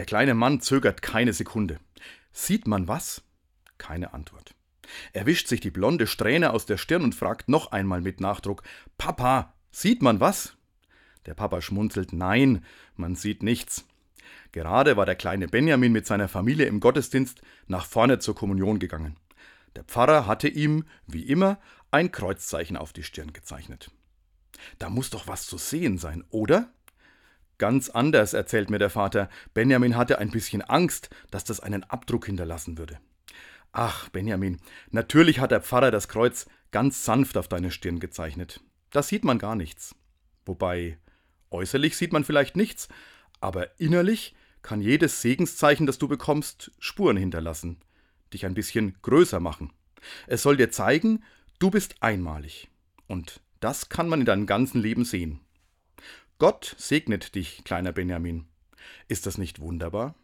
Der kleine Mann zögert keine Sekunde. Sieht man was? Keine Antwort. Er wischt sich die blonde Strähne aus der Stirn und fragt noch einmal mit Nachdruck: Papa, sieht man was? Der Papa schmunzelt: Nein, man sieht nichts. Gerade war der kleine Benjamin mit seiner Familie im Gottesdienst nach vorne zur Kommunion gegangen. Der Pfarrer hatte ihm, wie immer, ein Kreuzzeichen auf die Stirn gezeichnet. Da muss doch was zu sehen sein, oder? Ganz anders, erzählt mir der Vater. Benjamin hatte ein bisschen Angst, dass das einen Abdruck hinterlassen würde. Ach, Benjamin, natürlich hat der Pfarrer das Kreuz ganz sanft auf deine Stirn gezeichnet. Da sieht man gar nichts. Wobei, äußerlich sieht man vielleicht nichts, aber innerlich kann jedes Segenszeichen, das du bekommst, Spuren hinterlassen, dich ein bisschen größer machen. Es soll dir zeigen, du bist einmalig. Und das kann man in deinem ganzen Leben sehen. Gott segnet dich, kleiner Benjamin. Ist das nicht wunderbar?